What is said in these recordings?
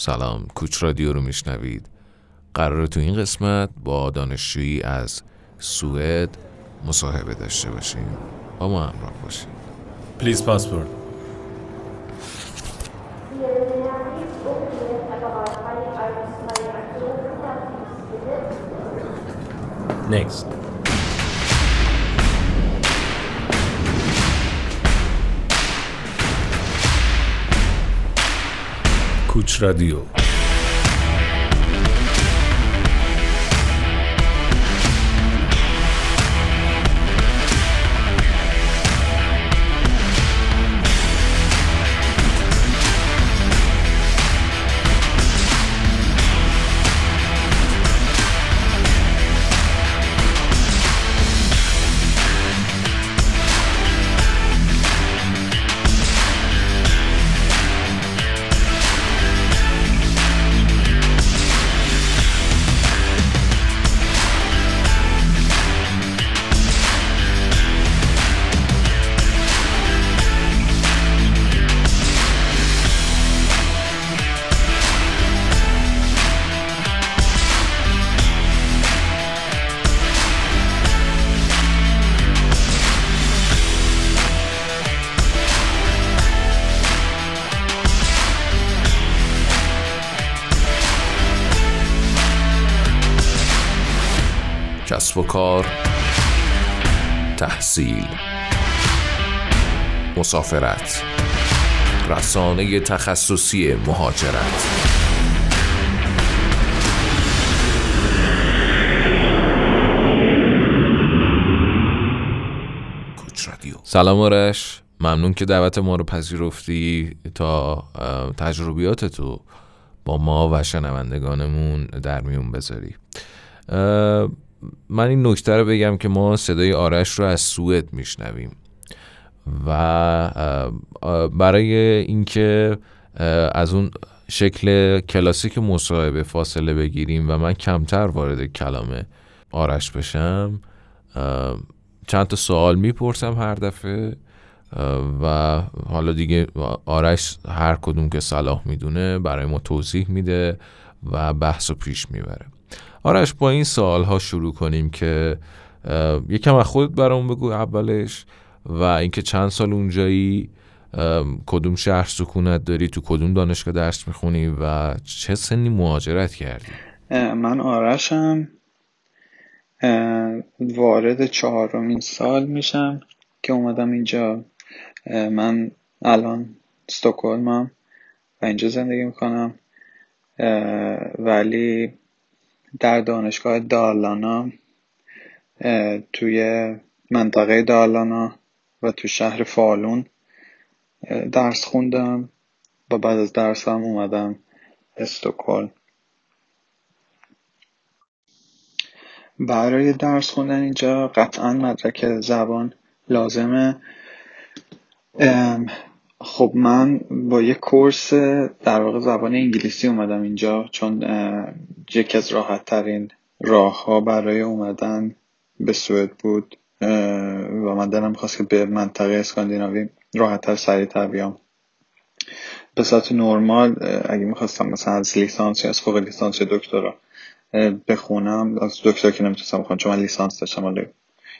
سلام. کوچ رادیو رو میشنوید. قرار تو این قسمت با دانشجویی از سوئد مصاحبه داشته باشیم. با ما همراه باشیم پلیز پاسپورت. Next. کوچ رادیو. کسب و کار تحصیل مسافرت رسانه تخصصی مهاجرت. سلام آرش. ممنون که دعوت ما رو پذیرفتی تا تجربیات تو با ما و شنوندگانمون در میون بذاری. من این نکته رو بگم که ما صدای آرش رو از سوئد میشنویم و برای اینکه از اون شکل کلاسیک مصاحبه فاصله بگیریم و من کمتر وارد کلام آرش بشم چند تا سوال می‌پرسم هر دفعه و حالا دیگه آرش هر کدوم که صلاح می‌دونه برای ما توضیح میده و بحث رو پیش می‌بره. آرش با این سوال ها شروع کنیم که یکم از خودت برامون بگو اولش و اینکه چند سال اونجایی کدوم شهر سکونت داری تو کدوم دانشگاه درس می‌خونی و چه سنی مهاجرت کردی؟ من آرشم وارد چهارمین سال میشم که اومدم اینجا. من الان استکهلمم و اینجا زندگی می‌کنم. ولی در دانشگاه دالانا توی منطقه دالانا و تو شهر فالون درس خوندم. و بعد از درسم اومدم استکهلم. برای درس خوندن اینجا قطعا مدرک زبان لازمه. خب من با یه کورس در واقع زبان انگلیسی اومدم اینجا چون یکی از راحت ترین راه ها برای اومدن به سوئد بود و من دلم خواست که به منطقه اسکاندیناوی راحت تر سریعتر بیام. به صورت نرمال اگه می‌خواستم مثلا از لیسانس یا از فوق لیسانس یا دکترا بخونم از دکترا که نمی‌تونستم بخونم چون من لیسانس داشتم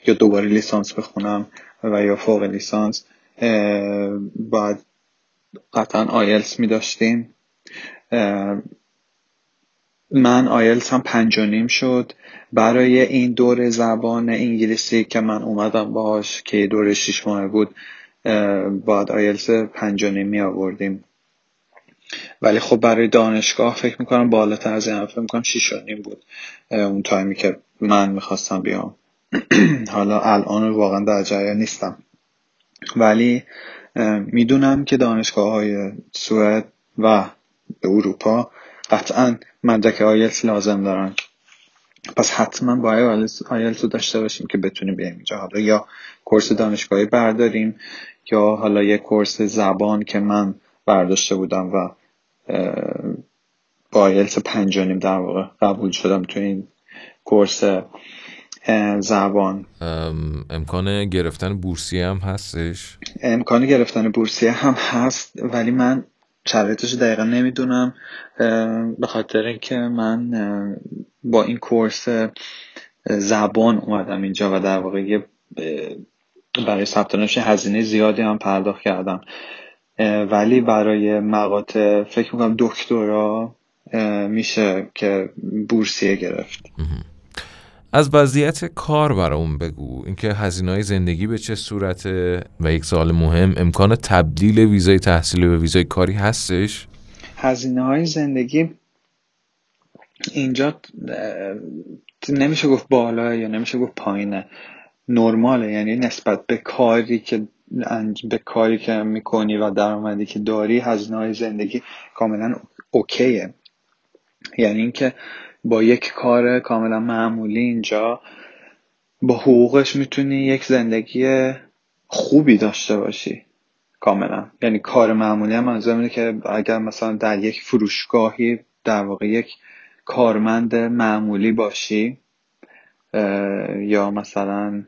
یا دوباره لیسانس بخونم و یا فوق لیسانس باید قطعا آیلتس می داشتیم. من آیلتس هم پنج و نیم شد. برای این دوره زبان انگلیسی که من اومدم باهاش که یه دوره شیش ماه بود باید آیلتس پنج و نیم می آوردیم. ولی خب برای دانشگاه فکر می‌کنم بالاتر از این فکر می‌کنم شیش و نیم بود اون تایمی که من می‌خواستم بیام. حالا الان واقعا در جریان نیستم. ولی می‌دونم که دانشگاه های سوئد و اروپا قطعا مدرک آیلتس لازم دارن. پس حتما باید آیلتس رو داشته باشیم که بتونیم بیایم اینجا. حالا یا course دانشگاهی برداریم یا حالا یه کورس زبان که من برداشته بودم و با آیلتس پنجانیم در واقع قبول شدم تو این کورس زبان. ام، امکان گرفتن بورسیه هم هستش؟ امکان گرفتن بورسیه هم هست ولی من شرایطش دقیقا نمی‌دونم. به خاطر اینکه من با این کورس زبان اومدم اینجا و در واقع برای ثبت نامش هزینه زیادی هم پرداخت کردم. ولی برای مقاطع فکر می‌کنم دکترا میشه که بورسیه گرفت. از وضعیت کار برامون بگو. اینکه هزینه های زندگی به چه صورته و یک سال مهم امکان تبدیل ویزای تحصیلی به ویزای کاری هستش؟ هزینه های زندگی اینجا نمیشه گفت بالا یا نمیشه گفت پایینه. نرماله یعنی نسبت به کاری که به کاری که می‌کنی و درآمدی که داری هزینه های زندگی کاملا اوکیه. یعنی اینکه با یک کار کاملا معمولی اینجا با حقوقش می‌تونی یک زندگی خوبی داشته باشی کاملا. یعنی کار معمولی هم منظورم که اگر مثلا در یک فروشگاهی در واقع یک کارمند معمولی باشی یا مثلا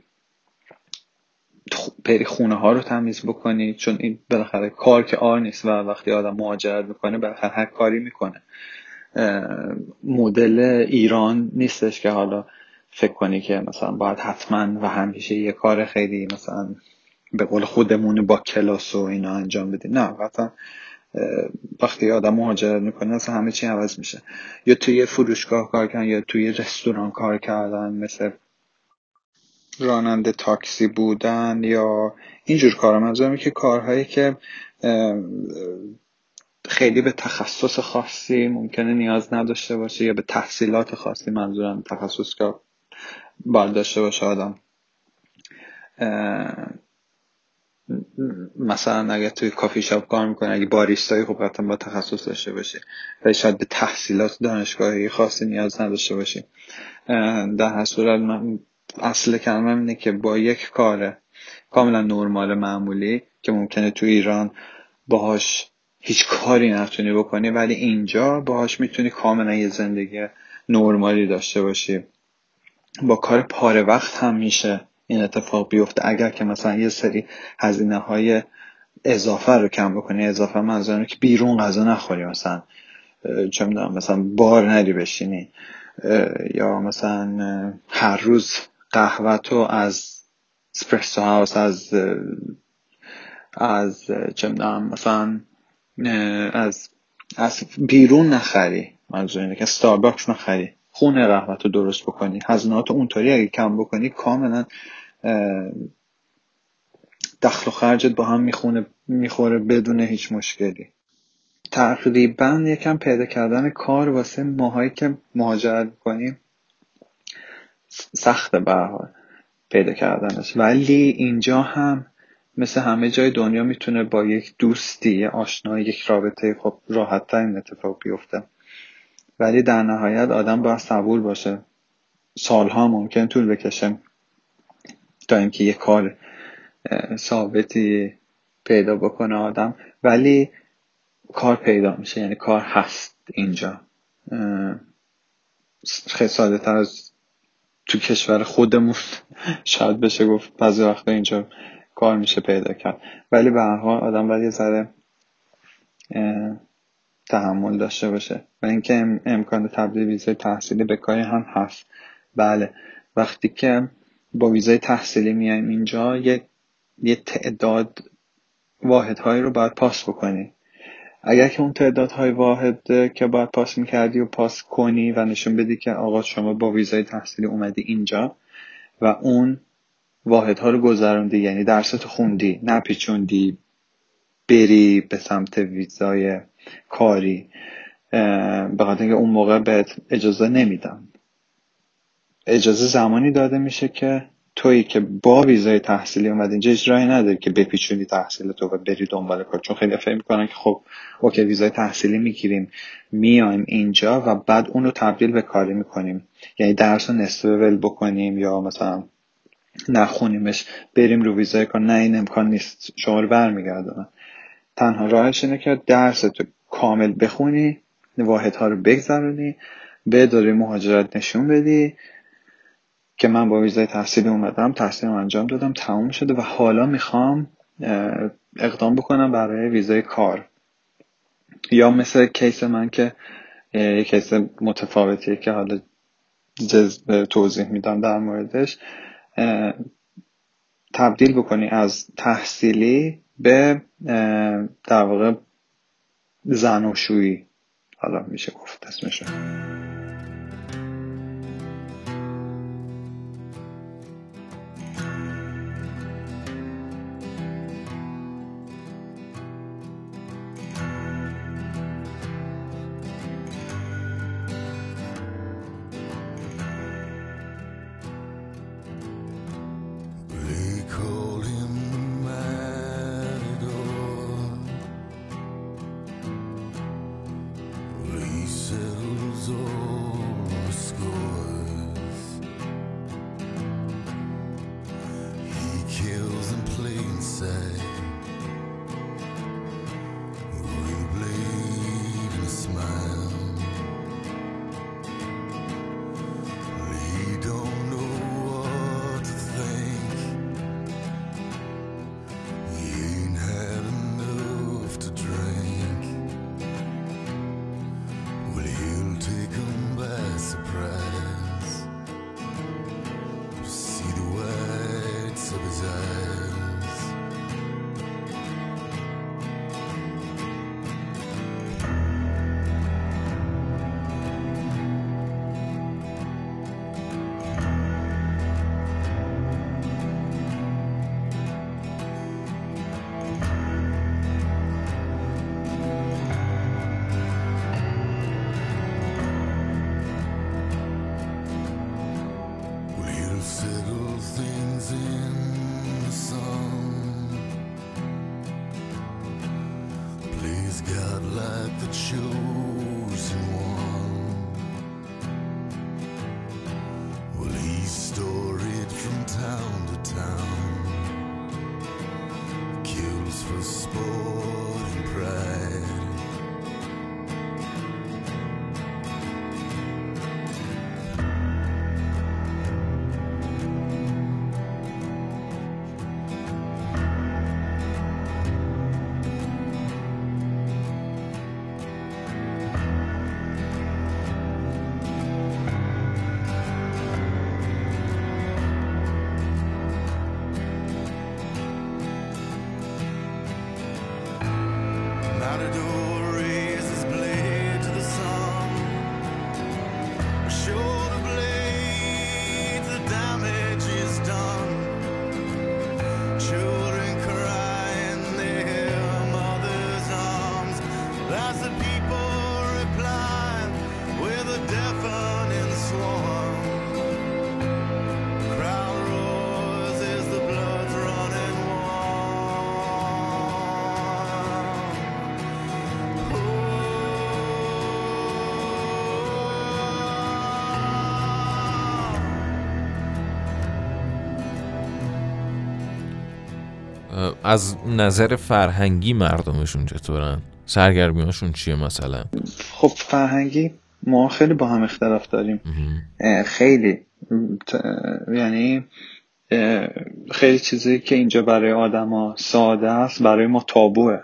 پری خونه ها رو تمیز بکنی چون این بالاخره کار که آر نیست و وقتی آدم مهاجرت می‌کنه بالاخره هر کاری می‌کنه. مدل ایران نیستش که حالا فکر کنی که مثلا باید حتما و همیشه یه کار خیلی مثلا به قول خودمون با کلاس و اینا انجام بدی. نه قطعا وقتی آدم مهاجرت می‌کنه اصلا همه چی عوض میشه. یا توی فروشگاه کار کردن یا توی رستوران کار کردن مثل راننده تاکسی بودن یا اینجور کارا. منظورم که کارهایی که خیلی به تخصص خاصی ممکنه نیاز نداشته باشه یا به تحصیلات خاصی منظورم تخصص که باید داشته باشه آدم. مثلا اگر توی کافی شاپ کار می‌کنه اگه باریستایی خب قطعا با تخصص داشته باشه. و شاید به تحصیلات دانشگاهی خاصی نیاز نداشته باشی در هر اصل کلمه اینه که با یک کار کاملا نرمال معمولی که ممکنه تو ایران باهاش هیچ کاری نتونی بکنی ولی اینجا باهاش می‌تونی کاملا یه زندگی نرمالی داشته باشی. با کار پاره وقت هم میشه این اتفاق بیفته. اگر که مثلا یه سری هزینه های اضافه رو کم بکنی اضافه منظورم که بیرون غذا نخوری مثلا چه می‌دونم مثلا بار نری بشینی یا مثلا هر روز قهوه تو از Espresso House از از چه می‌دونم مثلا از از بیرون نخری. منظور اینه که Starbucks نخری. خونه درست بکنی. هزینهات اونطوری اگه کم بکنی کاملا دخل و خرجت با هم می‌خونه می‌خوره بدون هیچ مشکلی. تقریبا یکم پیدا کردن کار واسه ماهایی که مهاجرت کنیم سخته به پیدا کردنش. ولی اینجا هم مثل همه جای دنیا می‌تونه با یک دوستی یه آشنایی یک رابطه خب راحت این اتفاق بیفته. ولی در نهایت آدم باید صبور باشه. سالها ممکن طول بکشه تا اینکه یه کار ثابتی پیدا بکنه آدم. ولی کار پیدا میشه یعنی کار هست اینجا. خیلی ساده تر از تو کشور خودمون. شاید بشه گفت بعضی وقتا اینجا کار میشه پیدا کرد. ولی به هر حال آدم باید یه ذره تحمل داشته باشه. و اینکه امکان تبدیل ویزای تحصیلی به کاری هم هست. بله. وقتی که با ویزای تحصیلی میایم اینجا یه, یه تعداد واحدهایی رو باید پاس بکنی. اگر که اون تعدادهای واحد که باید پاس می‌کردی و پاس کنی و نشون بدی که آقا شما با ویزای تحصیلی اومدی اینجا و اون واحدها رو گذروندی یعنی درست خوندی نپیچوندی بری به سمت ویزای کاری. به خاطر اینکه اون موقع بهت اجازه نمیدن. اجازه زمانی داده میشه که تویی که با ویزای تحصیلی اومد اینجا اجرایی نداری که بپیچونی تحصیل تو و بری دنبال کار. چون خیلی فکر می‌کنن که خب اوکی ویزای تحصیلی می‌گیریم میایم اینجا و بعد اون رو تبدیل به کاری می‌کنیم. یعنی درس رو نصف ول بکنیم یا مثلا نخونیمش بریم رو ویزای کار. نه این امکان نیست. شما رو برمیگردونن تنها راهش اینه که درس تو کامل بخونی واحدها رو بگذرونی به اداره مهاجرت نشون بدی که من با ویزای تحصیلی اومدم تحصیلم انجام دادم تموم شده و حالا می‌خوام اقدام بکنم برای ویزای کار. یا مثل کیس من که یک کیس متفاوتیه که حالا جز توضیح میدم در موردش. تبدیل بکنی از تحصیلی به در واقع زناشویی حالا میشه گفت اسمشو. از نظر فرهنگی مردمشون چطورن؟ سرگرمیاشون چیه مثلا؟ خب فرهنگی ما خیلی با هم اختلاف داریم. خیلی. یعنی خیلی چیزی که اینجا برای آدما ساده است برای ما تابوه.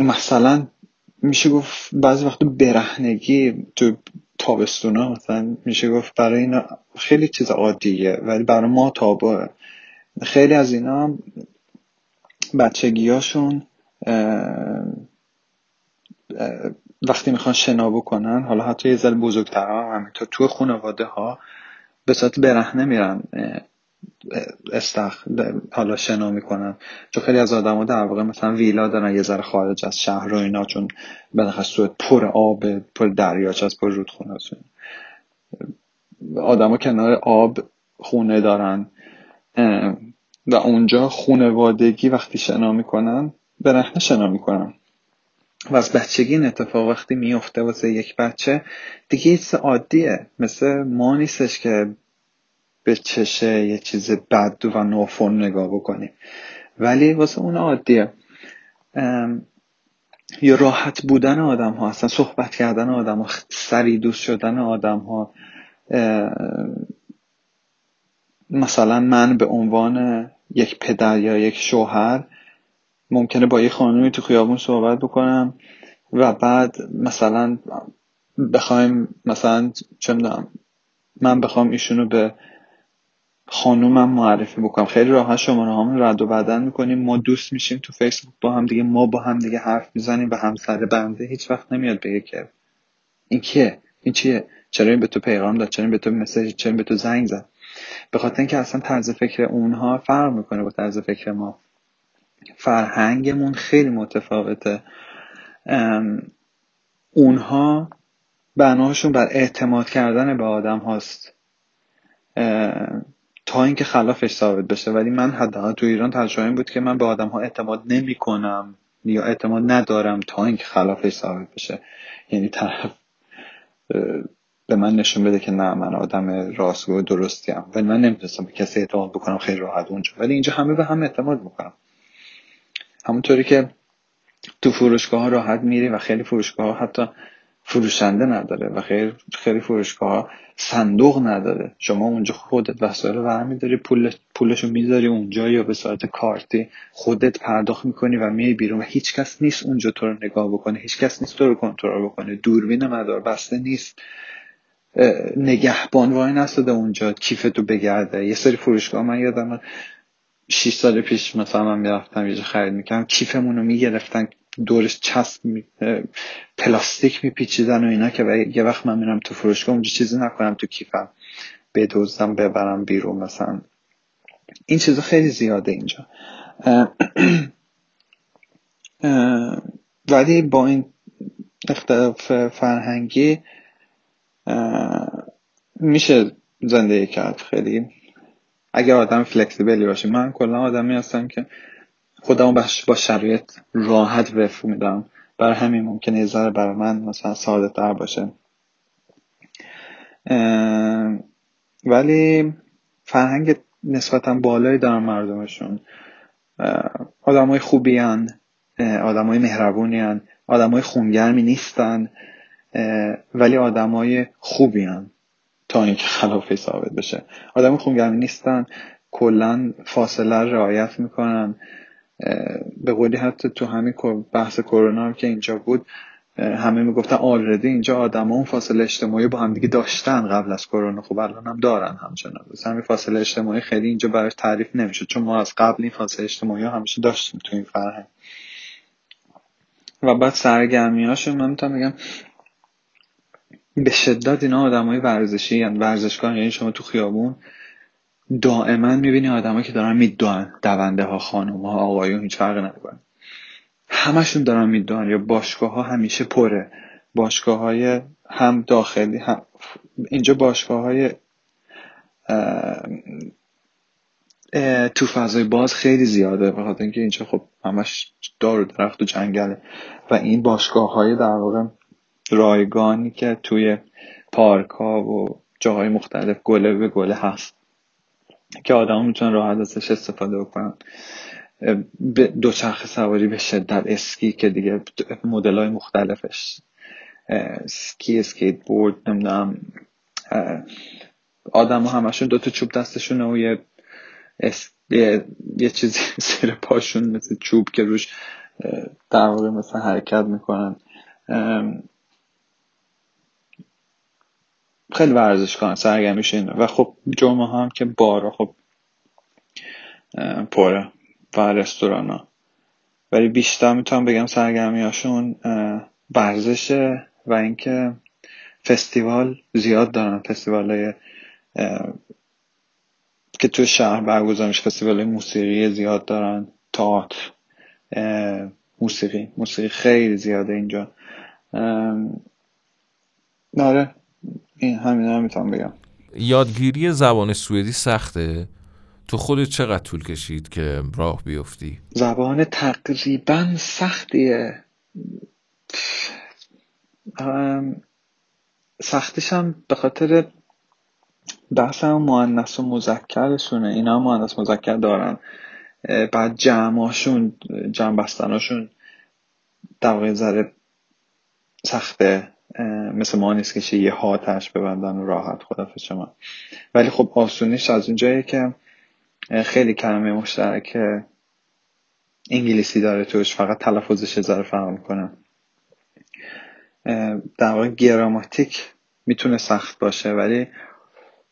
مثلا میشه گفت بعضی وقت برهنگی تو تابستونا مثلا میشه گفت برای اینا خیلی چیز عادیه ولی برای ما تابوه خیلی از اینا بچگیاشون وقتی می‌خوان شنا بکنن حالا حتی یه ذره بزرگتر هم همینطور تو خانواده ها به صورت برهنه میرن استخ حالا شنا می‌کنن. چون خیلی از آدما در واقع مثلا ویلا دارن یه ذره خارج از شهر و اینا چون بالاخره پر آب پر دریاچه از پر رودخونه آدما کنار آب خونه دارن. و اونجا خونوادگی وقتی شنا می‌کنن برهنه شنا می‌کنن. و از بچگی این اتفاق وقتی میفته واسه یک بچه دیگه یه عادیه. مثل ما نیستش که به چشه یه چیز بد و نوفون نگاه بکنیم ولی واسه اون عادیه. یا راحت بودن آدم ها اصلا صحبت کردن آدم ها سری دوست شدن آدم ها مثلا من به عنوان یک پدر یا یک شوهر ممکنه با یه خانومی تو خیابون صحبت بکنم و بعد مثلا بخوایم مثلا چه من بخوام ایشونو به خانومم معرفی بکنم. خیلی راحت شماره همون رد و بدن می‌کنیم. ما دوست میشیم تو فیسبوک با هم دیگه ما با هم دیگه حرف می‌زنیم و همسر بنده هیچ وقت نمیاد بگه که این کیه؟ این چیه؟ چرا این به تو پیغام داد؟ چرا این به تو مسیج چرا این به تو زنگ زد؟ به خاطر اینکه اصلا طرز فکر اونها فرق می‌کنه با طرز فکر ما. فرهنگمون خیلی متفاوته. اونها بناهاشون بر اعتماد کردن به آدم هاست. تا اینکه خلافش ثابت بشه. ولی من حداقل تو ایران تجربه بود که من به آدم ها اعتماد نمی کنم یا اعتماد ندارم تا اینکه خلافش ثابت بشه. یعنی طرف به من نشون بده که نه من آدم راستگو و درستیم. ولی من نمی‌تونستم به کسی اعتماد بکنم خیلی راحت اونجا. ولی اینجا همه به هم اعتماد می‌کنم. همونطوری که تو فروشگاه ها راحت میری و خیلی فروشگاه ها حتی فروشنده نداره و خیلی خیلی فروشگاه صندوق نداره. شما اونجا خودت وسایل رو میداری پول پولشو می‌ذاری اونجا یا به صورت کارتی خودت پرداخت می‌کنی و میای بیرون و هیچ کس نیست اونجا تو رو نگاه بکنه هیچ کس نیست تو رو کنترل بکنه. دوربین مدار بسته نیست. نگهبان وای نستاده اونجا کیف تو بگرده. یه سری فروشگاه من یادم 6 سال پیش مثلا من می‌رفتم یه خرید می‌کردم کیفمون رو می‌گرفتن. دورش چسب می... پلاستیک میپیچیدن و اینا که یه وقت من میرم تو فروشگاه اونجا چیزی نکنم تو کیفم. بدوزم ببرم بیرون مثلا. این چیزا خیلی زیاده اینجا. ولی با این اختلاف فرهنگی میشه زندگی کرد خیلی. اگر آدم فلکسیبلی باشه. من کلا آدمی هستم که خودمو با شرایط راحت وفق میدم برای همین ممکنه یه ذره برای من مثلا ساده تر باشه ولی فرهنگ نسبتا بالایی دارن مردمشون. آدمای خوبی هن آدمای مهربونی هن آدمای خونگرمی نیستن ولی آدمای خوبی هن تا اینکه خلافی ثابت بشه. آدم خونگرمی نیستن کلا فاصله رعایت می‌کنن. به قولی حتی تو همین بحث کرونا هم که اینجا بود همه می‌گفتن آلردی اینجا آدم اون فاصله اجتماعی با همدیگه داشتن قبل از کرونا. خب الان هم دارن همچنان. بس همین فاصله اجتماعی خیلی اینجا براش تعریف نمیشه چون ما از قبل این فاصله اجتماعی همیشه داشتیم تو این فرهنگ. و بعد سرگرمی هاشون من می‌تونم بگم به شدت اینا آدمای ورزشی هن. ورزشکار یعنی شما تو خیابون دائما می‌بینی آدمایی که دارن میدوان دونده ها خانم ها آقایون هیچ فرقی نمی‌کنه. همشون دارن میدوان یا باشگاه ها همیشه پره. باشگاه های هم داخلی هم اینجا باشگاه های تو فضای باز خیلی زیاده. بخاطر اینکه اینجا خب همش دار و درخت و جنگله. و این باشگاه های در واقع رایگانی که توی پارک ها و جاهای مختلف گله به گله هست. که آدم می‌تونن راحت ازش استفاده بکنن. دوچرخه سواری به شدت اسکی که دیگه مدل های مختلفش سکی اسکیت بورد نمی‌دونم آدم همشون دوتا چوب دستشونه و یه, یه... یه چیزی زیر پاشون مثل چوب که روش در واقع مثل حرکت می‌کنن. خیلی ورزش کنن سرگرمیش اینه و خب جمعه هم که بارا خب پره و رستوران ها ولی بیشتر می‌تونم بگم سرگرمی هاشون ورزشه و اینکه فستیوال زیاد دارن. فستیوال های که تو شهر برگزار میشه فستیوال موسیقی زیاد دارن. تئاتر موسیقی. موسیقی خیلی زیاده اینجا. ناره این همین هم می‌تونم بگم. یادگیری زبان سوئدی سخته؟ تو خودت چقدر طول کشید که راه بیفتی؟ زبان تقریبا سختیه. سختش هم به خاطر بحث هم مؤنث و مذکرشونه. اینا هم مؤنث مذکر دارن. بعد جمعاشون جمع بستناشون در واقع ذره سخته. مثل ما نیست که یه هاتش ببندن و راحت خدافز شما. ولی خب آسونیش از اونجایی که خیلی کلمه مشترک انگلیسی داره توش فقط تلفظش ذره فرق می‌کنه در واقع گراماتیک می‌تونه سخت باشه ولی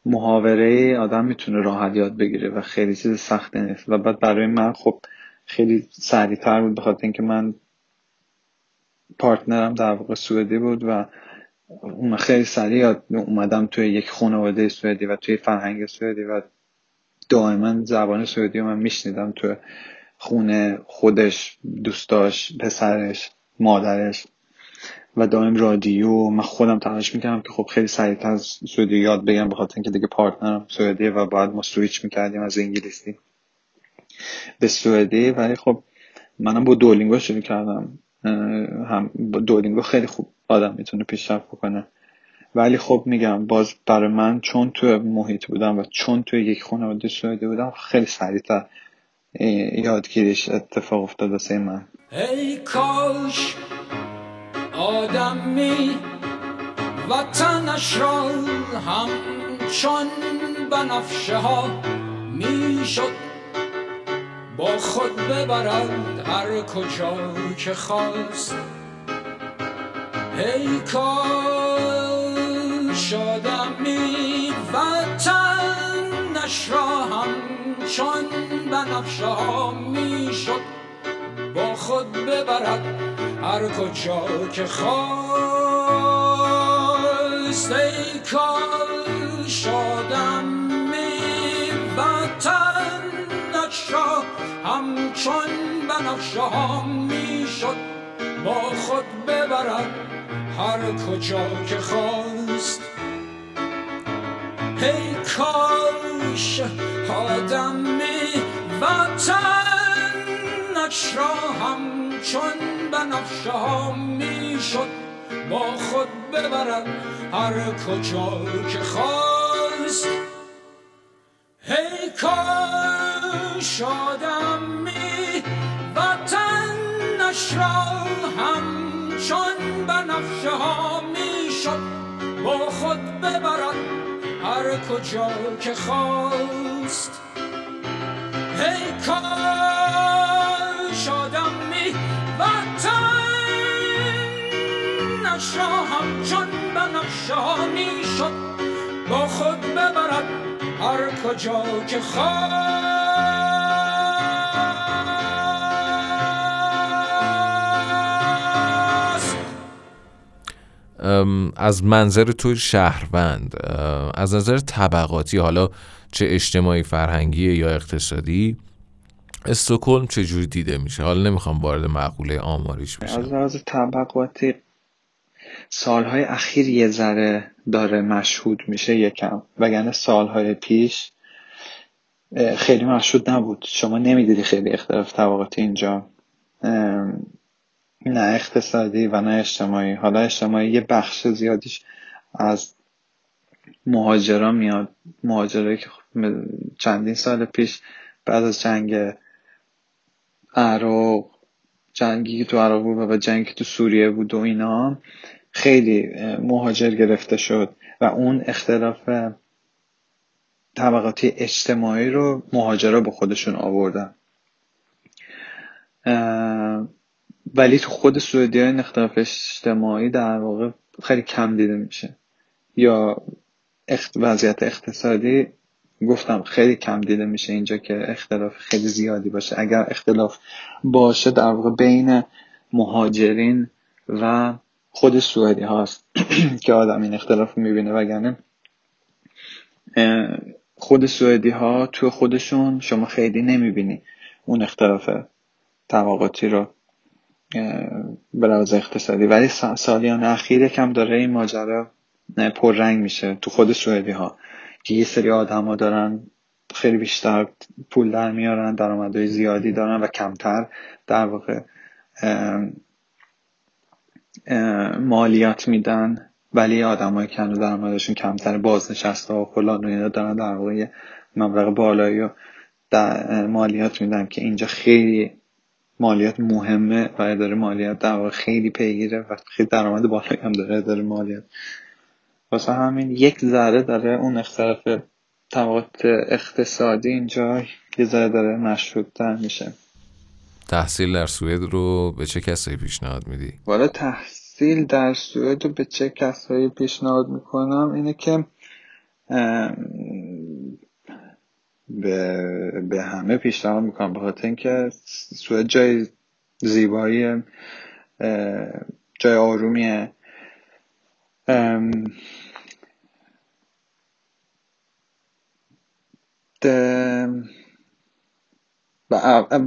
محاوره آدم می‌تونه راحت یاد بگیره و خیلی چیز سخت نیست. و بعد برای من خب خیلی سریعتر بود بخاطر اینکه من پارتنرم در واقع سوئدی بود و اون خیلی سریع اومدم توی یک خانواده سوئدی و توی فرهنگ سوئدی و دائما زبان سوئدی رو من میشنیدم توی خونه خودش دوستاش پسرش مادرش و دائم رادیو. من خودم تلاش می‌کردم که خب خیلی سریعتر از سوئدی یاد بگیرم به خاطر اینکه دیگه partner م سوئدی و بعد ما سویچ می‌کردیم از انگلیسی به سوئدی. ولی خب منم با Duolingo شروع کردم هم Duolingo خیلی خوب آدم می‌تونه پیشرفت بکنه. ولی خب میگم باز برای من چون تو محیط بودم و چون توی یک خانواده سوئدی بودم خیلی سریعتر یادگیریش اتفاق افتاد واسه من. ای کاش آدمی وطنش را همچون بنفشه ها می‌شد با خود ببرد هر کجا که خواست. ای کاش آدمی وطنش را همچون بنفشه ها می‌شد. با خود ببرد هر کجا که خواست. ای کاش آدمی وطنش را همچون بنفشه ها می‌شد با خود ببرد هر کجا که خواست. ای کاش آدمی وطنش را همچون بنفشه ها می‌شد با خود ببرد هر کجا که خواست. ای کاش وطنش را همچون بنفشه ها می‌شد با خود ببرد هر کجا که خواست. ای کاش آدمی وطنش را همچون بنفشه ها می‌شد با خود ببرد هر کجا که خواست. از منظر توی شهروند از نظر طبقاتی حالا چه اجتماعی فرهنگی یا اقتصادی استکهلم چجوری دیده میشه؟ حالا نمی‌خوام وارد مقوله آماریش از بشم لحاظ طبقاتی سالهای اخیر یه ذره داره مشهود میشه یکم. وگرنه سالهای پیش خیلی مشهود نبود. شما نمی‌دیدی خیلی اختلاف طبقاتی اینجا. نه اقتصادی و نه اجتماعی. حالا اجتماعی یه بخش زیادیش از مهاجرا میاد. مهاجرایی که خب چندین سال پیش بعد از جنگ عراق جنگی که تو عراق بود و جنگی که تو سوریه بود و اینا خیلی مهاجر گرفته شد و اون اختلاف طبقاتی اجتماعی رو مهاجرا به خودشون آوردن. ولی تو خود سوئدی این اختلاف اجتماعی در واقع خیلی کم دیده میشه. یا اخت... وضعیت اقتصادی گفتم خیلی کم دیده میشه اینجا که اختلاف خیلی زیادی باشه. اگر اختلاف باشه در واقع بین مهاجرین و خود سوئدی هاست که آدم این اختلاف می‌بینه. وگرنه خود سوئدی ها تو خودشون شما خیلی نمی‌بینی اون اختلاف طبقاتی رو. به لحاظ اقتصادی. ولی سا- سالیان اخیر کم داره این ماجرا پررنگ میشه تو خود سوئدی ها که یه سری آدما دارن خیلی بیشتر پول در میارن درآمدهای زیادی دارن و کمتر در واقع مالیات میدن. ولی آدمای که درآمدشون کمتر بازنشسته و فلان و اینا دارن در واقع مبلغ بالایی در مالیات میدن که اینجا خیلی مالیات مهمه و اداره مالیات در واقع خیلی پیگیره و خیلی درآمد بالایی هم داره اداره مالیات. واسه همین یک ذره داره اون اختلاف طبقات اقتصادی اینجا یه ذره داره مشهودتر میشه. تحصیل در سوئد رو به چه کسایی پیشنهاد میدی؟ والا تحصیل در سوئد رو به چه کسایی پیشنهاد می‌کنم؟ اینه که به, به همه پیشنهاد می‌کنم. به خاطر اینکه سوئد جای زیبایی جای آرومیه.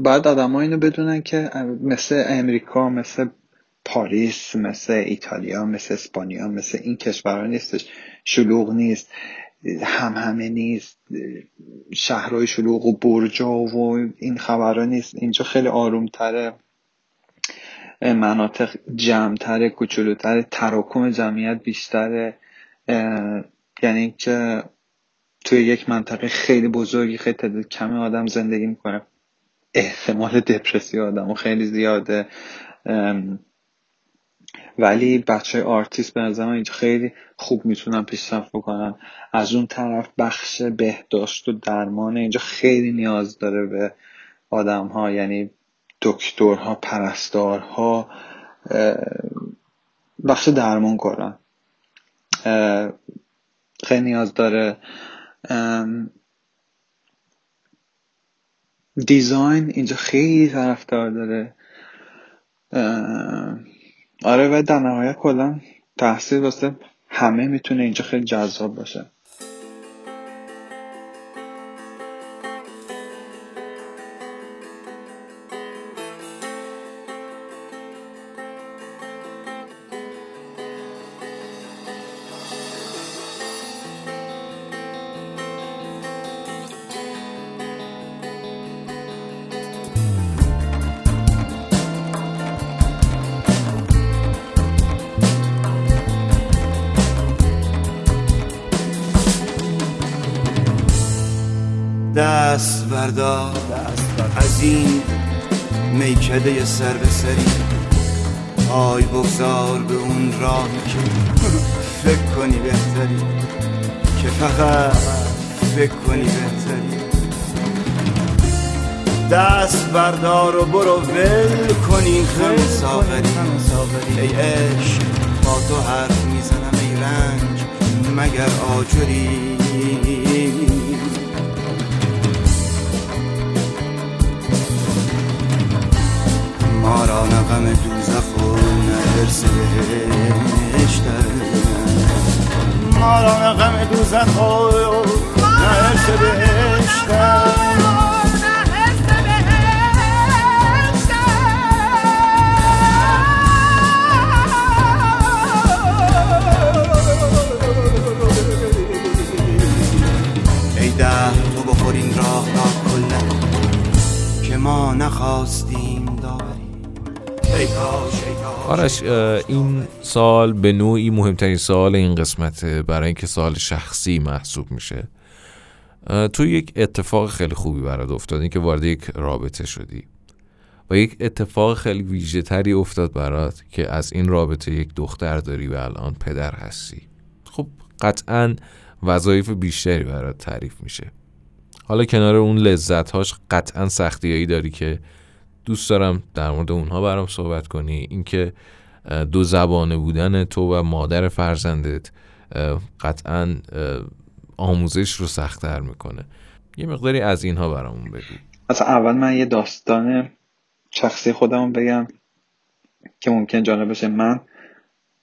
باید آدم اینو بدونن که مثل امریکا مثل پاریس مثل ایتالیا مثل اسپانیا مثل این کشورها نیستش. شلوغ نیست. هم همه نیست شهرهای شلوغ و برجا و این خبرها نیست. اینجا خیلی آرومتره. مناطق جمعتره کوچولوتره تراکم جمعیت بیشتره. یعنی که توی یک منطقه خیلی بزرگی خیلی تعداد کمی آدم زندگی می‌کنه. احتمال دپرسی آدم خیلی زیاده. ولی بچه آرتیست به نظر من اینجا خیلی خوب می‌تونن پیشرفت بکنن. از اون طرف بخش بهداشت و درمان اینجا خیلی نیاز داره به آدم ها یعنی دکترها پرستارها بخش درمان کلا خیلی نیاز داره. design اینجا خیلی طرفدار داره. آره و در نهایت کلا تحصیل واسه همه می‌تونه اینجا خیلی جذاب باشه. راهی که فکر کنی بهتری که فقط فکر کنی بهتری. دست بردار و برو ول کنی خم ساغری. ای عشق با تو حرف می‌زنم ای رنج مگر آجری. ما را نه غم دوزخ و نه ارس بهشت ما را نه غم دوزخ و نه ارس بهشت تو راه را که ما نخواستیم آرش این سال به نوعی مهمترین سال این قسمته. برای اینکه سال شخصی محسوب میشه. تو یک اتفاق خیلی خوبی برات افتاد. این که وارد یک رابطه شدی. و یک اتفاق خیلی ویژه تری افتاد برات که از این رابطه یک دختر داری و الان پدر هستی. خب قطعا وظایف بیشتری برات تعریف میشه. حالا کنار اون لذتهاش قطعا سختیایی داری که دوست دارم در مورد اونها برام صحبت کنی. اینکه دو زبانه بودن تو و مادر فرزندت قطعا آموزش رو سختتر می‌کنه. یه مقداری از اینها برامون بگو. اصلا اول من یه داستان شخصی خودم بگم که ممکن جالب باشه من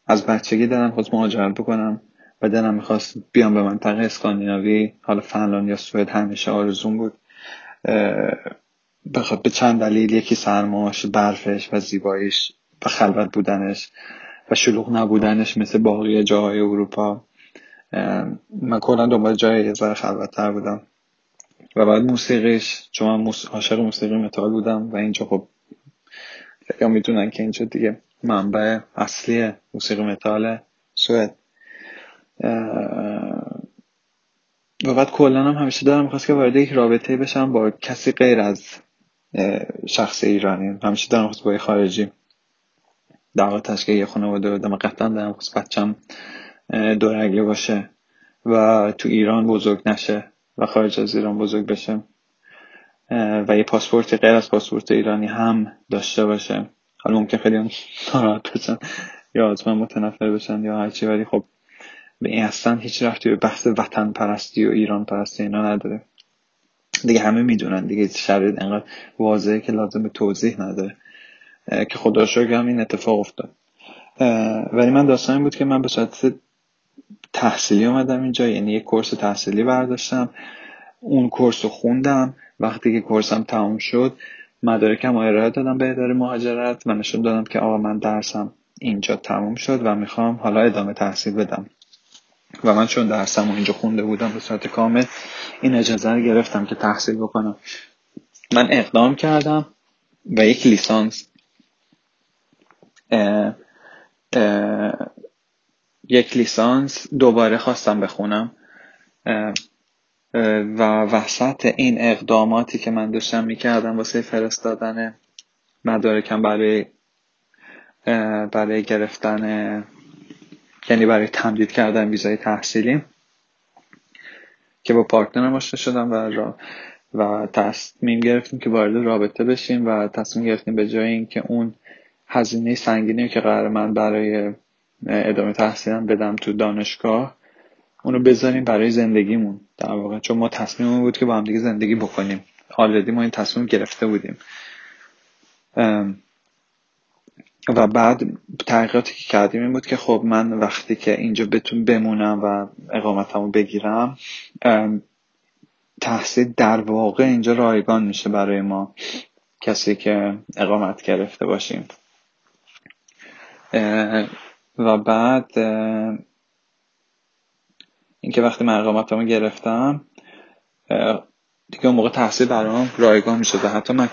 از بچگی دلم خواست مهاجرت بکنم و دلم می‌خواست بیام به منطقه اسکاندیناوی حالا فنلاند یا سوئد همیشه آرزوم بود. بخاطر به چند دلیل یکی سرماش برفش و زیباییش و خلوت بودنش و شلوغ نبودنش مثل باقی جاهای اروپا. من کلا دنبال جای یه ذره خلوتتر بودم. و بعد موسیقیش چون من موس... عاشق موسیقی متال بودم و اینجا خب خیلی می‌دونن که اینجا دیگه منبع اصلی موسیقی متال سوئد. و بعد کلا هم همیشه دارم می‌خواست که وارد یک رابطه بشم با کسی غیر از شخص ایرانی. همیشه خواست با خارجی. در تشکیل یه خانواده بودم قطعا دارم خواست بچم دورگه باشه و تو ایران بزرگ نشه و خارج از ایران بزرگ بشه. و یه پاسپورت غیر از پاسپورت ایرانی هم داشته باشه. حالا ممکن خیلی هم ناراحت بشن یا از من متنفر بشن یا هرچی ولی خب به این اصلا هیچ رفتی به بحث وطن پرستی و ایران پرستی اینا نداره. دیگه همه می‌دونن دیگه شرایط انقدر واضحه که لازم به توضیح نداره. که خدا شکر هم این اتفاق افتاد. ولی من داستان بود که من به صورت تحصیلی اومدم اینجا یعنی یک کورس تحصیلی برداشتم. اون کورس رو خوندم. وقتی که کورسم تموم شد مدارکم ارائه دادم به اداره مهاجرت و نشون دادم که آقا من درسم اینجا تموم شد و می‌خوام حالا ادامه تحصیل بدم. و من چون درسم و اینجا خونده بودم به صورت کامل این اجازه رو گرفتم که تحصیل بکنم. من اقدام کردم و یک لیسانس اه اه یک لیسانس دوباره خواستم بخونم. و وسط این اقداماتی که من داشتم می‌کردم واسه فرستادن مدارکم برای برای گرفتن یعنی برای تمدید کردن ویزای تحصیلی که با پارتنرم آشنا شدم و را و تصمیم گرفتیم که وارد رابطه بشیم و تصمیم گرفتیم به جای اینکه اون هزینه سنگینی که قرار من برای ادامه تحصیلم بدم تو دانشگاه اونو بذاریم برای زندگیمون. در واقع چون ما تصمیم بود که با هم دیگه زندگی بکنیم. آلردی ما این تصمیم گرفته بودیم. و بعد تحقیقاتی که کردیم این بود که خب من وقتی که اینجا بتون بمونم و اقامتمو بگیرم تحصیل در واقع اینجا رایگان میشه برای ما کسی که اقامت گرفته باشیم. و بعد اینکه وقتی من اقامتمو گرفتم دیگه اون موقع تحصیل برام رایگان می‌شد و حتی من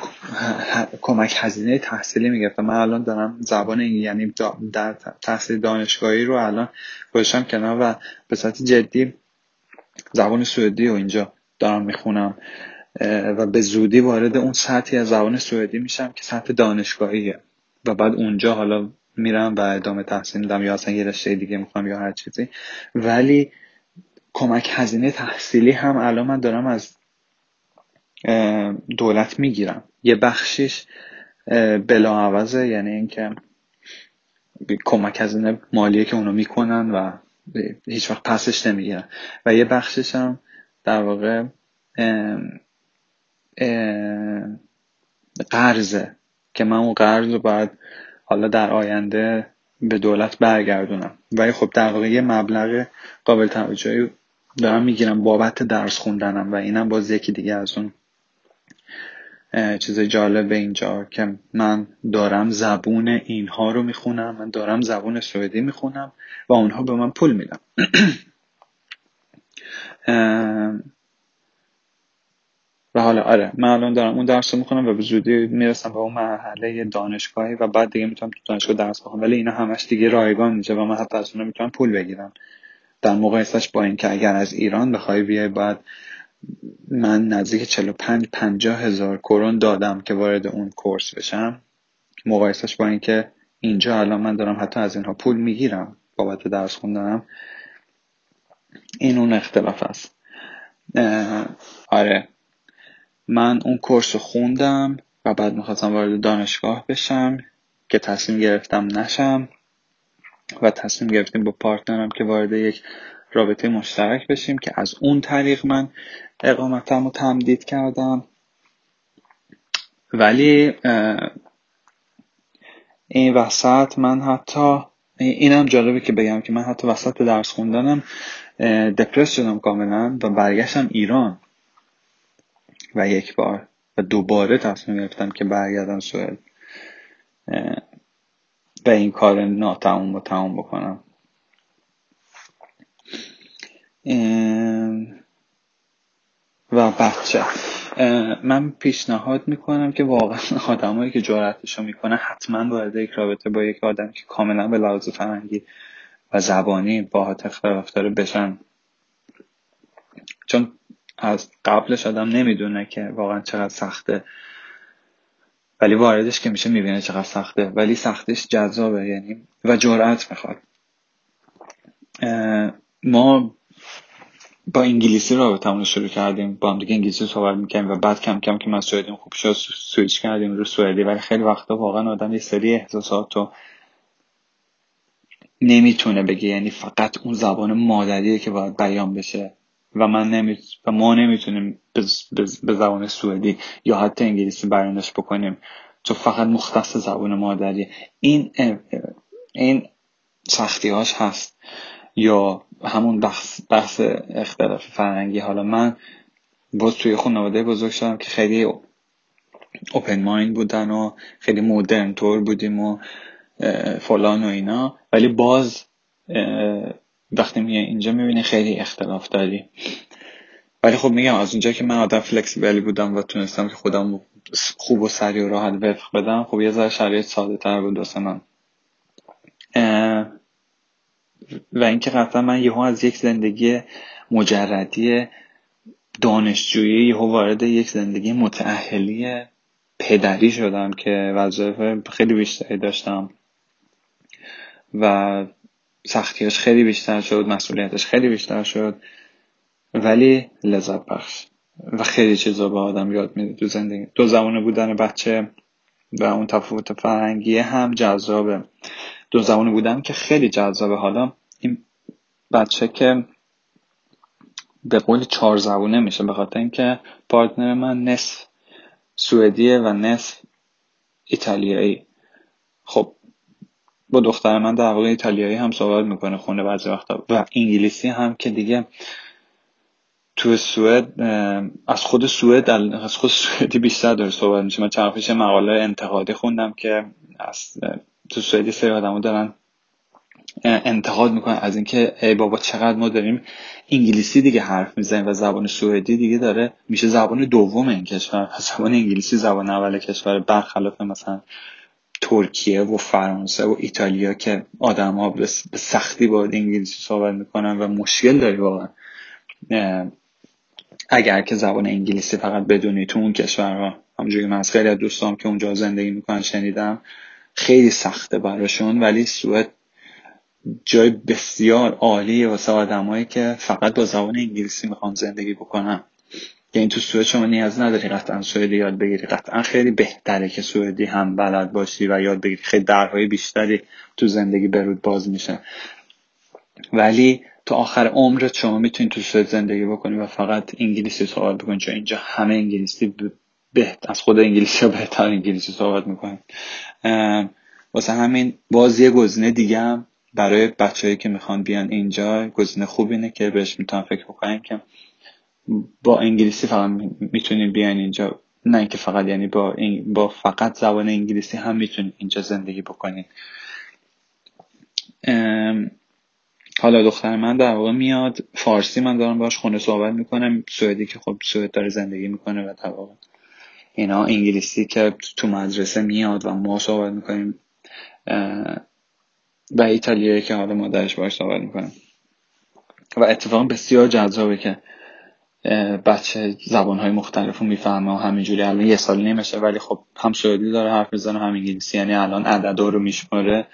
کمک هزینه تحصیلی می‌گرفتم. من الان دارم زبان یعنی در تحصیل دانشگاهی رو الان گذاشتم کنار و به صورت جدی زبان سوئدی و اینجا دارم می‌خونم. و به زودی وارد اون سطحی از زبان سوئدی میشم که سطح دانشگاهیه. و بعد اونجا حالا میرم و ادامه تحصیل میدم یا اصلا یه رشته دیگه می‌خوام یا هر چیزی. ولی کمک هزینه تحصیلی هم الان من دارم از دولت می‌گیرم. یه بخشش بلاعوضه یعنی اینکه کمک هزینه مالیه که اونو می‌کنن و هیچ وقت پسش نمی‌گیرن. و یه بخشش هم در واقع قرضه که من اون قرض رو باید حالا در آینده به دولت برگردونم. ولی خب در واقع یه مبلغ قابل توجهی دارم می‌گیرم بابت درس خوندنم و اینم باز یکی دیگه از اون چیز جالب اینجا که من دارم زبون اینها رو می‌خونم من دارم زبون سوئدی می‌خونم و اونها به من پول میدم و حالا آره من الان دارم اون درس رو می‌خونم و به زودی می‌رسم به اون مرحله دانشگاهی و بعد دیگه می‌تونم تو دانشگاه درس بخونم. ولی اینا همش دیگه رایگان میشه و من حتی از اونها می‌تونم پول بگیرم. در مقایسهش با اینکه اگر از ایران بخوای بیای باید من نزدیک 45 50 هزار کرون دادم که وارد اون کورس بشم. مقایسهش با اینکه اینجا الان من دارم حتی از اینها پول می‌گیرم بابت درس خوندنم. این اون اختلاف است. آره. من اون کورس رو خوندم و بعد می‌خواستم وارد دانشگاه بشم که تصمیم گرفتم نشم و تصمیم گرفتیم با پارتنرم که وارد یک رابطه مشترک بشیم که از اون طریق من اقامتم رو تمدید کردم. ولی این وسط من حتی اینم جالبه که بگم که من حتی وسط درس خوندنم دپرس شدم کاملا و برگشتم ایران. و یک بار و دوباره تصمیم گرفتم که برگردم سوئد. و این کار ناتموم رو تموم بکنم. و بچه. من پیشنهاد می‌کنم که واقعا آدمایی که جرأتشو می‌کنه حتما وارد یک رابطه با یک آدم که کاملا به لحاظ فرهنگی و زبانی با رفتار بشن. چون از قبلش آدم نمی‌دونه که واقعا چقدر سخته. ولی واردش که میشه می‌بینه چقدر سخته. ولی سختش جذابه یعنی و جرأت می‌خواد. ما با انگلیسی رابطمون رو شروع کردیم با هم دیگه انگلیسی صحبت می‌کنیم و بعد کم کم که من سوئدیم خوب شد سو- سویچ کردیم رو سوئدی ولی خیلی وقتا واقعا آدم یه سری احساسات رو نمی‌تونه بگه یعنی فقط اون زبان مادریه که باید بیان بشه و من نمی... و ما نمی‌تونیم به, زبان سوئدی یا حتی انگلیسی بیانش بکنیم. چون فقط مختص زبان مادریه این این سختیهاش هست. یا همون بحث, بحث اختلاف فرهنگی. حالا من باز توی خانواده بزرگ شدم که خیلی اوپن مایند بودن و خیلی مدرن طور بودیم و فلان و اینا. ولی باز وقتی میای اینجا می‌بینی خیلی اختلاف داری. ولی خب میگم از اونجا که من آدم فلکسیبلی بودم و تونستم که خودم خوب و سریع و راحت وفق بدم خب یه ذره شرایط ساده تر بود واسه و اینکه قطعا من یهو از یک زندگی مجردی دانشجویی یهو وارد یک زندگی متأهلی پدری شدم که وظایف خیلی بیشتری داشتم و سختیاش خیلی بیشتر شد مسئولیتش خیلی بیشتر شد. ولی لذت بخش و خیلی چیزا به آدم یاد میده تو زندگی. دو زبانه بودن بچه و اون تفاوت فرهنگی هم جذابه. دو زبانه بودن که خیلی جذابه. حالا این بچه که به قول چهار زبونه میشه به خاطر اینکه پارتنر من نصف سوئدیه و نصف ایتالیایی. خب با دختر من در واقع ایتالیایی هم صحبت می‌کنه خونه بعضی وقتا و انگلیسی هم که دیگه تو سوئد از خود سوئد از خود سوئدی بیشتر داره صحبت میشه. من چند مقاله انتقادی خوندم که از تو سوئدی سری آدمو دارن انتقاد می‌کنن از اینکه ای بابا چقدر ما داریم انگلیسی دیگه حرف می‌زنیم و زبان سوئدی دیگه داره. میشه زبان دوم این کشور. زبان انگلیسی زبان اول کشور برخلاف مثلا ترکیه و فرانسه و ایتالیا که آدم ها به سختی باید انگلیسی صحبت می‌کنن و مشکل داری واقعا. اگر که زبان انگلیسی فقط بدونی تو اون کشورها. همونجوری من از خیلی دوستام که اونجا زندگی می‌کنن شنیدم. خیلی سخته براشون ولی سوئد جای بسیار عالی واسه آدمایی که فقط با زبان انگلیسی می‌خوان زندگی بکنن. یعنی تو سوئد شما نیاز نداری قطعا سوئدی یاد بگیری. قطعا خیلی بهتره که سوئدی هم بلد باشی و یاد بگیری. خیلی درهای بیشتری تو زندگی برود باز میشه. ولی تا آخر عمرت شما می‌تونی تو سوئد زندگی بکنی و فقط انگلیسی صحبت بکنی چون اینجا همه انگلیسی بهت از خود انگلیسی ها بهتر انگلیسی صحبت می‌کنن واسه همین باز یه گزینه دیگه هم برای بچههایی که می‌خوان بیان اینجا. گزینه خوب اینه که بهش می‌تونن فکر بکنن که با انگلیسی فقط می‌تونین بیان اینجا. نه اینکه فقط یعنی با, با فقط زبان انگلیسی هم می‌تونین اینجا زندگی بکنین حالا دختر من در واقع میاد. فارسی من دارم باش خونه صحبت می‌کنم. سوئدی که خب سوئد داره زندگی می‌کنه و در واقع اینا انگلیسی که تو مدرسه میاد و ما صحبت می‌کنیم و ایتالیایی که حالا مادرش باش صحبت می‌کنه. و اتفاقا بسیار جذابه که بچه زبانهای مختلف رو می‌فهمه و همینجوری الان یه سال نمیشه ولی خب هم سوئدی داره حرف می‌زنه هم انگلیسی. یعنی الان عددا رو میشماره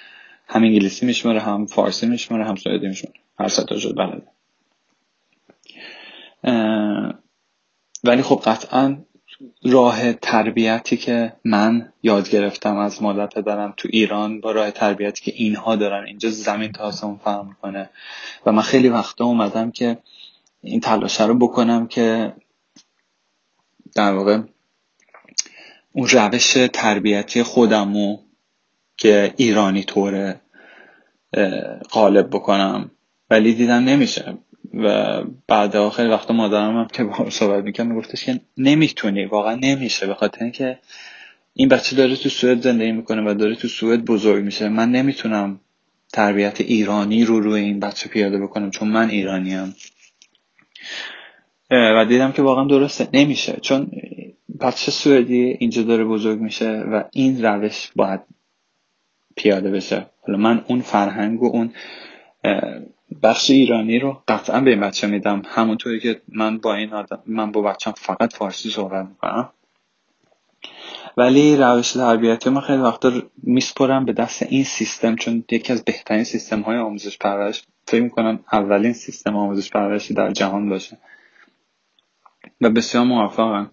هم انگلیسی میشماره هم فارسی میشماره هم سوئدی میشماره. هر ستاشو بلده. اه، ولی خب قطعا راه تربیتی که من یاد گرفتم از مادر پدرم تو ایران با راه تربیتی که اینها دارن. اینجا زمین تا آسمون فرق می‌کنه. و من خیلی وقتا اومدم که این تلاشه رو بکنم که در واقع اون روش تربیتی خودمو که ایرانی طوره غالب بکنم. ولی دیدم نمیشه. و بعد خیلی وقتا مادرم هم که با صحبت می‌کنم میگفتش که نمی‌تونی واقعا نمیشه به خاطر اینکه این بچه داره تو سوئد زندگی می‌کنه و داره تو سوئد بزرگ میشه. من نمی‌تونم تربیت ایرانی رو روی این بچه پیاده بکنم چون من ایرانیم. و دیدم که واقعا درسته. نمیشه. چون بچه سوئدی اینجا داره بزرگ میشه و این روش باید پیاده بشه. حالا من اون فرهنگ و اون بخش ایرانی رو قطعا به این بچه میدم. همونطوری که من با این آدم من با بچم فقط فارسی صحبت می‌کنم. ولی روش تربیتی من خیلی وقتا میسپرم به دست این سیستم چون یکی از بهترین سیستم های آموزش پرورش فکر می‌کنم اولین سیستم آموزش پرورشی در جهان باشه. و بسیار موفقن.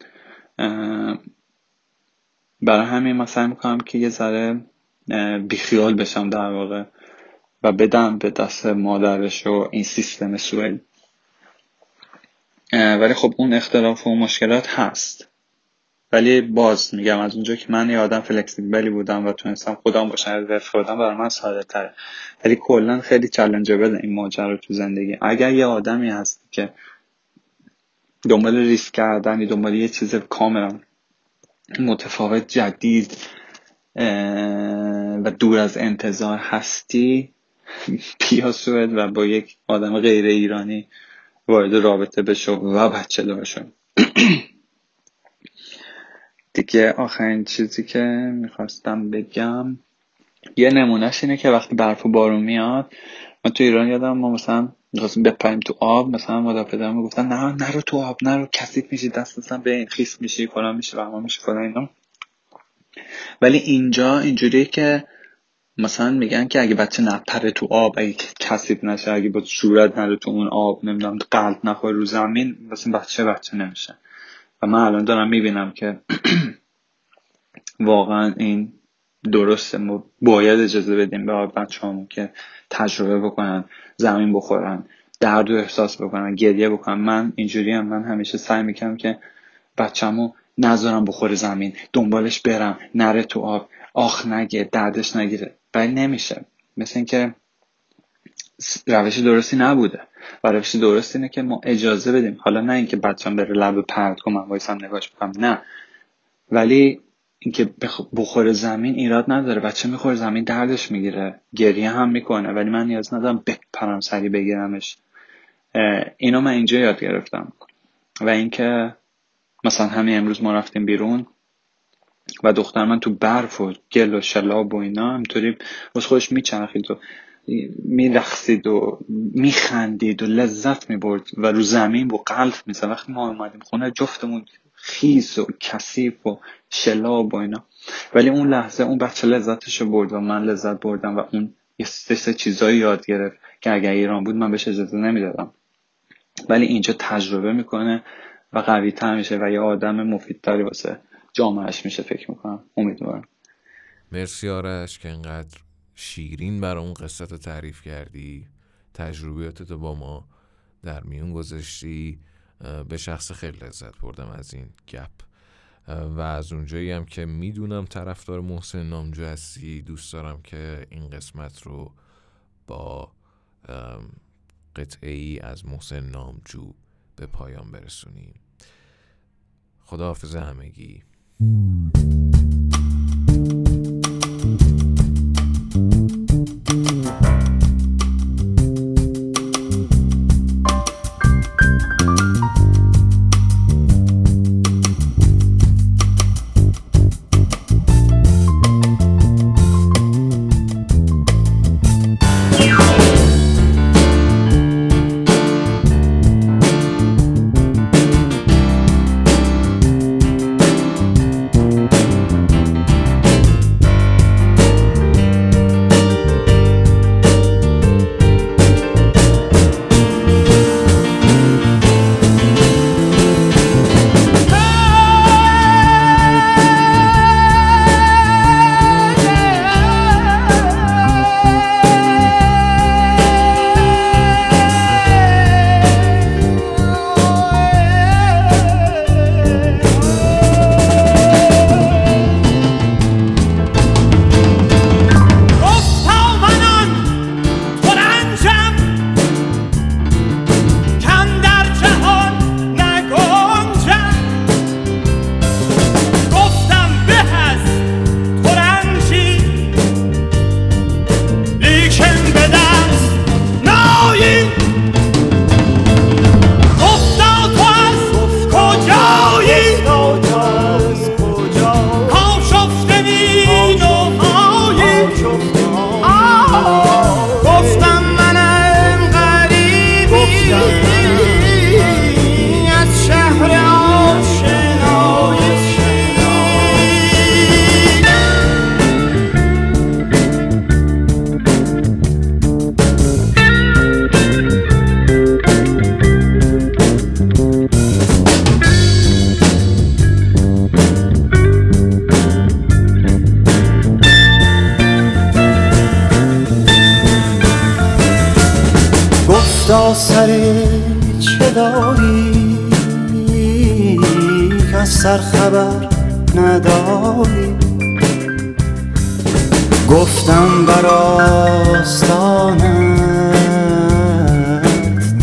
برای همین من سعی می‌کنم که یه ذره بیخیال بشم در واقع. و بدم به دست مادرش و این سیستم سوئد ولی خب اون اختلاف و مشکلات هست. ولی باز میگم از اونجا که من یه آدم فلکسیبلی بودم و تونستم خودم باشم رفت خودم برای من ساده تره. ولی کلا خیلی بده این ماجرا تو زندگی. اگر یه آدمی هست که دنبال ریسک کردن دنبال یه چیز کاملا متفاوت جدید و دور از انتظار هستی بیا سوئد و با یک آدم غیر ایرانی وارد رابطه بشو و بچه دار شو دیگه آخرین چیزی که می‌خواستم بگم یه نمونهش اینه که وقتی برف و بارون میاد من تو ایران یادم ما مثلا می‌خواستیم بپریم تو آب مثلا مدافع می‌گفتن نه نرو تو آب نرو کثیف میشی دست مثلا به این خیس میشی فلان میشه و میشه فلان اینا. ولی اینجا اینجوریه که مثلا میگن که اگه بچه نپره تو آب اگه کثیف نشه اگه با صورت نره تو اون آب نمی‌دونم قلب نخوره رو زمین مثلا بچه بچه نمیشه. و من الان دارم می‌بینم که واقعا این درسته. ما باید اجازه بدیم به بچه که تجربه بکنن زمین بخورن درد و احساس بکنن گریه بکنن. من اینجوری هم من همیشه سعی می‌کنم که بچه‌مو نذارم بخوره زمین دنبالش برم نره تو آب آخ نگه دردش نگیره. ولی نمیشه. مثل اینکه روش درستی نبوده. و روش درست اینه که ما اجازه بدیم. حالا نه اینکه بچم بره لب پرد کنم وایسم نگاش بکنم. نه. ولی اینکه بخوره زمین ایراد نداره. بچه می‌خوره زمین دردش می‌گیره. گریه هم می‌کنه. ولی من نیاز ندارم بپرم سری بگیرمش. اینو من اینجا یاد گرفتم. و اینکه مثلا همین امروز ما رفتیم بیرون. و دختر من تو برف و گل و شلاب و اینا همطوری از خودش میچرخید و میرخصید و میخندید و لذت می‌برد و رو زمین و قلب می‌زد. وقتی ما اومدیم خونه جفتمون خیس و کثیف و شلاب و اینا. ولی اون لحظه اون بچه لذتش برد و من لذت بردم و اون یه سه چیزایی یاد گرفت که اگر ایران بود من بهش اجازه نمی‌دادم. ولی اینجا تجربه می‌کنه و قوی تر میشه و یه آدم مفیدتری واسه جامعهش میشه فکر می‌کنم. امیدوارم. مرسی آرش که اینقدر شیرین برای اون قصت تعریف کردی. تجربیاتتو با ما در میون گذاشتی. به شخص خیلی لذت بردم از این گپ. و از اونجایی هم که می‌دونم طرفدار محسن نامجو هستی. دوست دارم که این قسمت رو با قطعه ای از محسن نامجو به پایان برسونیم. خداحافظ همگی. Mm. سر چه داری؟ از سر خبر نداری. گفتم بر آستانت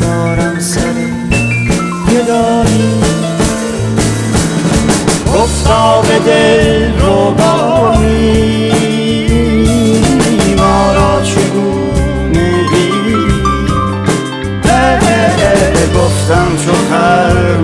دارم سر گدایی گفتا به دل ربایی Sen çok her